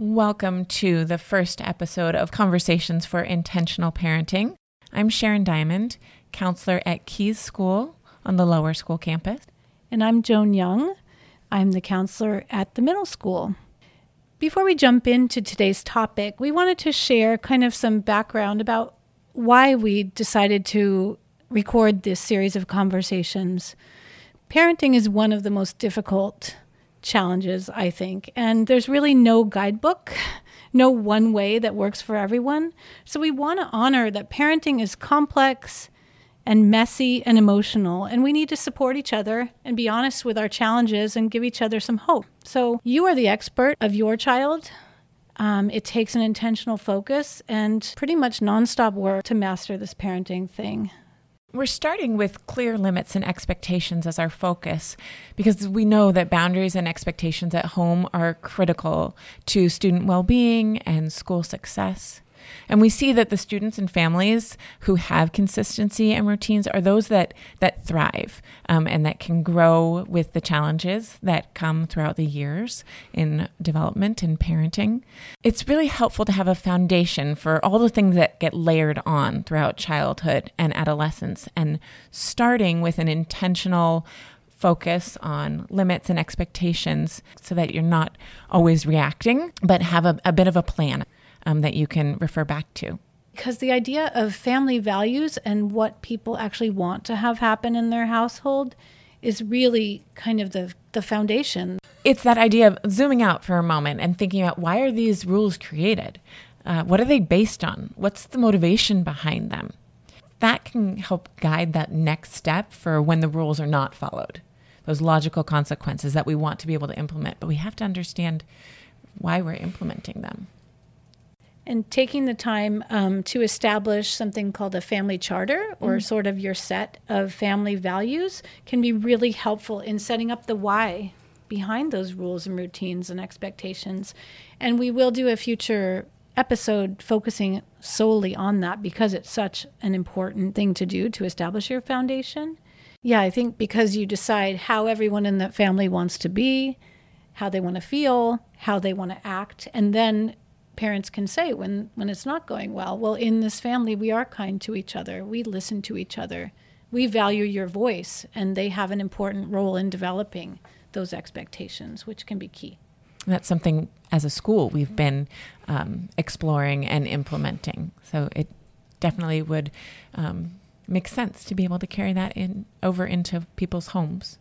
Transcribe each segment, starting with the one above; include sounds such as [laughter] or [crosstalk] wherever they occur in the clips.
Welcome to the first episode of Conversations for Intentional Parenting. I'm Sharon Diamond, counselor at Keys School on the lower school campus. And I'm Joan Young. I'm the counselor at the middle school. Before we jump into today's topic, we wanted to share kind of some background about why we decided to record this series of conversations. Parenting is one of the most difficult challenges, I think. And there's really no guidebook, no one way that works for everyone. So we want to honor that parenting is complex and messy and emotional, and we need to support each other and be honest with our challenges and give each other some hope. So you are the expert of your child. Um, it takes an intentional focus and pretty much nonstop work to master this parenting thing. We're starting with clear limits and expectations as our focus because we know that boundaries and expectations at home are critical to student well being and school success. And we see that the students and families who have consistency and routines are those that that thrive um, and that can grow with the challenges that come throughout the years in development and parenting. It's really helpful to have a foundation for all the things that get layered on throughout childhood and adolescence, and starting with an intentional focus on limits and expectations so that you're not always reacting, but have a, a bit of a plan um, that you can refer back to. Because the idea of family values and what people actually want to have happen in their household is really kind of the, the foundation. It's that idea of zooming out for a moment and thinking about why are these rules created? Uh, what are they based on? What's the motivation behind them? That can help guide that next step for when the rules are not followed, those logical consequences that we want to be able to implement, but we have to understand why we're implementing them and taking the time um, to establish something called a family charter or mm. sort of your set of family values can be really helpful in setting up the why behind those rules and routines and expectations. And we will do a future episode focusing solely on that because it's such an important thing to do to establish your foundation. Yeah, I think because you decide how everyone in that family wants to be, how they want to feel, how they want to act, and then parents can say when when it's not going well well in this family we are kind to each other. We listen to each other. We value your voice and they have an important role in developing those expectations which can be key. That's something as a school we've been um, exploring and implementing. So it definitely would um, make sense to be able to carry that in over into people's homes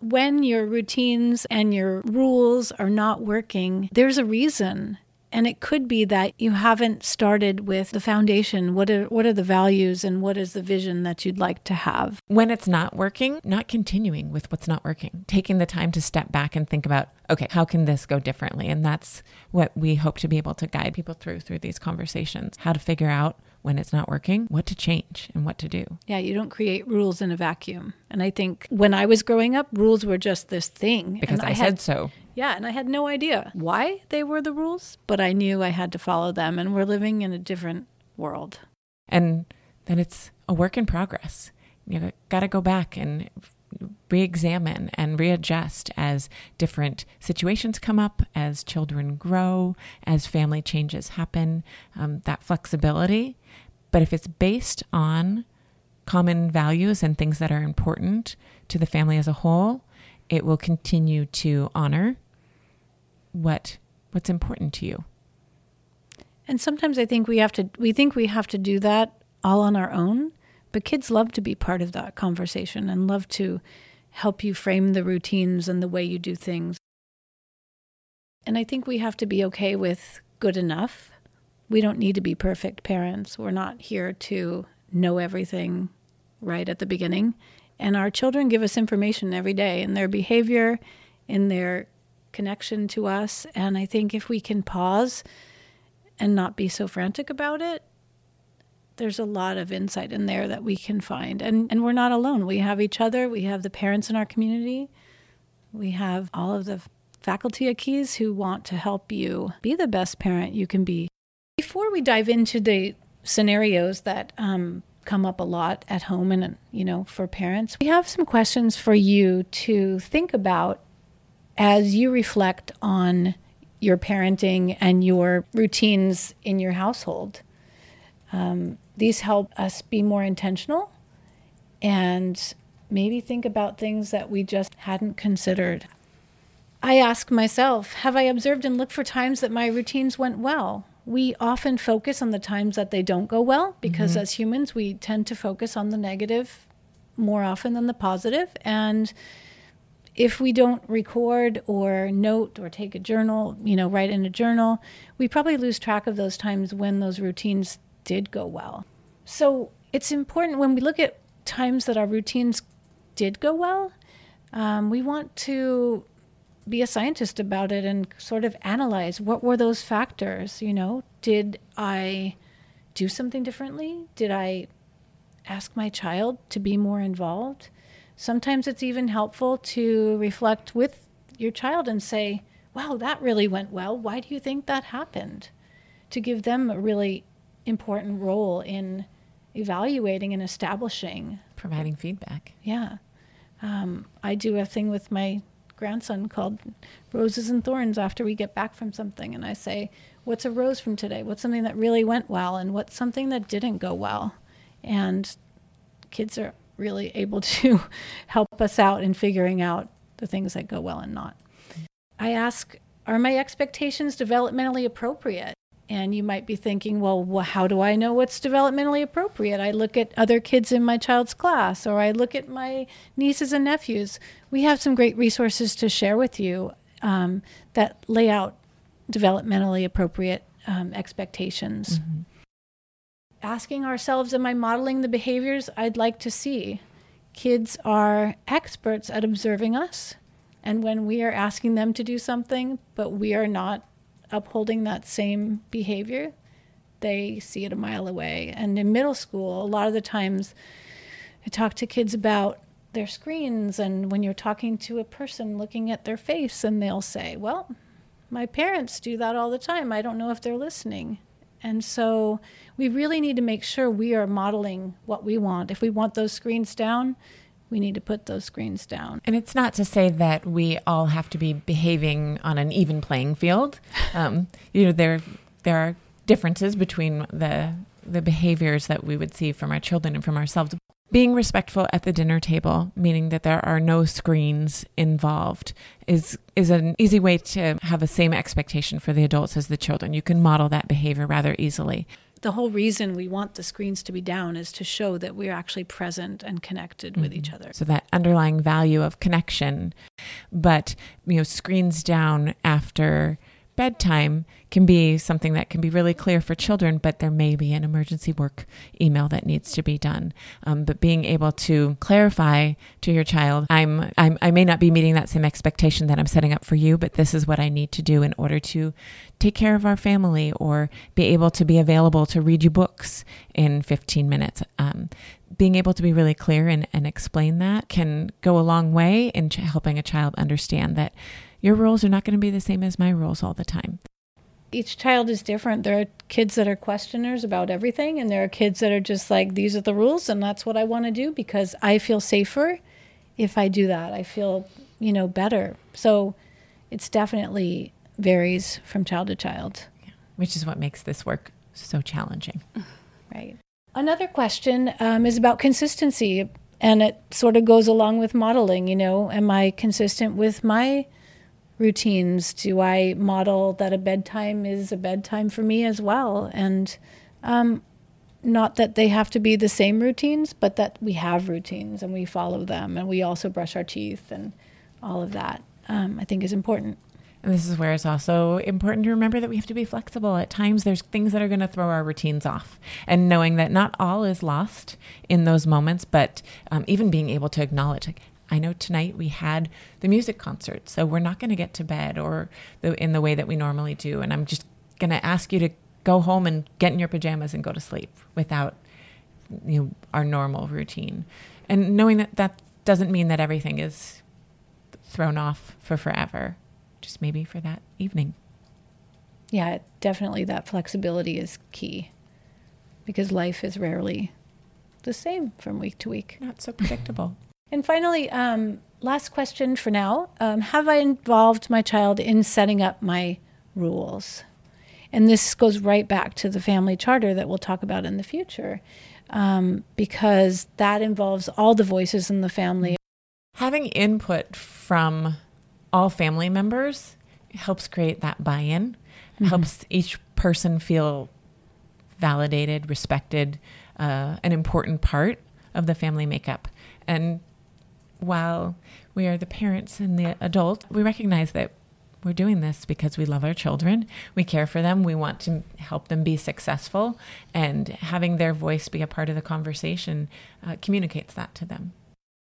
when your routines and your rules are not working, there's a reason. And it could be that you haven't started with the foundation. What are, what are the values and what is the vision that you'd like to have? When it's not working, not continuing with what's not working, taking the time to step back and think about, okay, how can this go differently? And that's what we hope to be able to guide people through through these conversations, how to figure out when it's not working, what to change and what to do. Yeah, you don't create rules in a vacuum. And I think when I was growing up, rules were just this thing. Because I, I, said so. Yeah, and I had no idea why they were the rules, but I knew I had to follow them. And we're living in a different world. And then it's a work in progress. You got to go back and re examine and readjust as different situations come up, as children grow, as family changes happen. Um, that flexibility but if it's based on common values and things that are important to the family as a whole, it will continue to honor what what's important to you. And sometimes I think we have to we think we have to do that all on our own, but kids love to be part of that conversation and love to help you frame the routines and the way you do things. And I think we have to be okay with good enough we don't need to be perfect parents. We're not here to know everything right at the beginning. And our children give us information every day in their behavior, in their connection to us. And I think if we can pause and not be so frantic about it, there's a lot of insight in there that we can find. And, and we're not alone. We have each other, we have the parents in our community, we have all of the faculty at Keys who want to help you be the best parent you can be. Before we dive into the scenarios that um, come up a lot at home and you know for parents, we have some questions for you to think about as you reflect on your parenting and your routines in your household. Um, these help us be more intentional and maybe think about things that we just hadn't considered. I ask myself, have I observed and looked for times that my routines went well? We often focus on the times that they don't go well because mm-hmm. as humans, we tend to focus on the negative more often than the positive. And if we don't record or note or take a journal, you know, write in a journal, we probably lose track of those times when those routines did go well. So it's important when we look at times that our routines did go well, um, we want to be a scientist about it and sort of analyze what were those factors. You know, did I do something differently? Did I ask my child to be more involved? Sometimes it's even helpful to reflect with your child and say, wow, that really went well. Why do you think that happened? To give them a really important role in evaluating and establishing. Providing feedback. Yeah. Um, I do a thing with my grandson called Roses and Thorns after we get back from something. And I say, What's a rose from today? What's something that really went well? And what's something that didn't go well? And kids are really able to [laughs] help us out in figuring out the things that go well and not. I ask, Are my expectations developmentally appropriate? And you might be thinking, well, well, how do I know what's developmentally appropriate? I look at other kids in my child's class, or I look at my nieces and nephews. We have some great resources to share with you um, that lay out developmentally appropriate um, expectations. Mm-hmm. Asking ourselves, am I modeling the behaviors I'd like to see? Kids are experts at observing us. And when we are asking them to do something, but we are not upholding that same behavior, they see it a mile away. And in middle school, a lot of the times I talk to kids about their screens and when you're talking to a person looking at their face and they'll say, "Well, my parents do that all the time. I don't know if they're listening." And so we really need to make sure we are modeling what we want. If we want those screens down, we need to put those screens down. And it's not to say that we all have to be behaving on an even playing field. Um, you know, there there are differences between the the behaviors that we would see from our children and from ourselves. Being respectful at the dinner table, meaning that there are no screens involved, is is an easy way to have the same expectation for the adults as the children. You can model that behavior rather easily the whole reason we want the screens to be down is to show that we're actually present and connected mm-hmm. with each other. So that underlying value of connection. But, you know, screens down after bedtime can be something that can be really clear for children, but there may be an emergency work email that needs to be done. Um, but being able to clarify to your child, I'm, I'm, I may not be meeting that same expectation that I'm setting up for you, but this is what I need to do in order to take care of our family or be able to be available to read you books in 15 minutes. Um, being able to be really clear and, and explain that can go a long way in helping a child understand that your rules are not going to be the same as my rules all the time. Each child is different. There are kids that are questioners about everything, and there are kids that are just like, these are the rules, and that's what I want to do because I feel safer if I do that. I feel, you know, better. So it's definitely varies from child to child. Yeah. Which is what makes this work so challenging. [sighs] Right. Another question um, is about consistency, and it sort of goes along with modeling. You know, am I consistent with my routines? Do I model that a bedtime is a bedtime for me as well? And um, not that they have to be the same routines, but that we have routines and we follow them and we also brush our teeth and all of that, um, I think is important. And this is where it's also important to remember that we have to be flexible. At times, there's things that are going to throw our routines off. And knowing that not all is lost in those moments, but um, even being able to acknowledge, like, I know tonight we had the music concert, so we're not going to get to bed or the, in the way that we normally do. And I'm just going to ask you to go home and get in your pajamas and go to sleep without you know, our normal routine. And knowing that that doesn't mean that everything is thrown off for forever, just maybe for that evening. Yeah, definitely that flexibility is key because life is rarely the same from week to week. Not so predictable. And finally, um, last question for now. Um, have I involved my child in setting up my rules. And this goes right back to the family charter that we'll talk about in the future, um, because that involves all the voices in the family. Having input from all family members helps create that buy in, mm-hmm. helps each person feel validated, respected, uh, an important part of the family makeup. And while we are the parents and the adult, we recognize that we're doing this because we love our children. We care for them. We want to help them be successful. And having their voice be a part of the conversation uh, communicates that to them.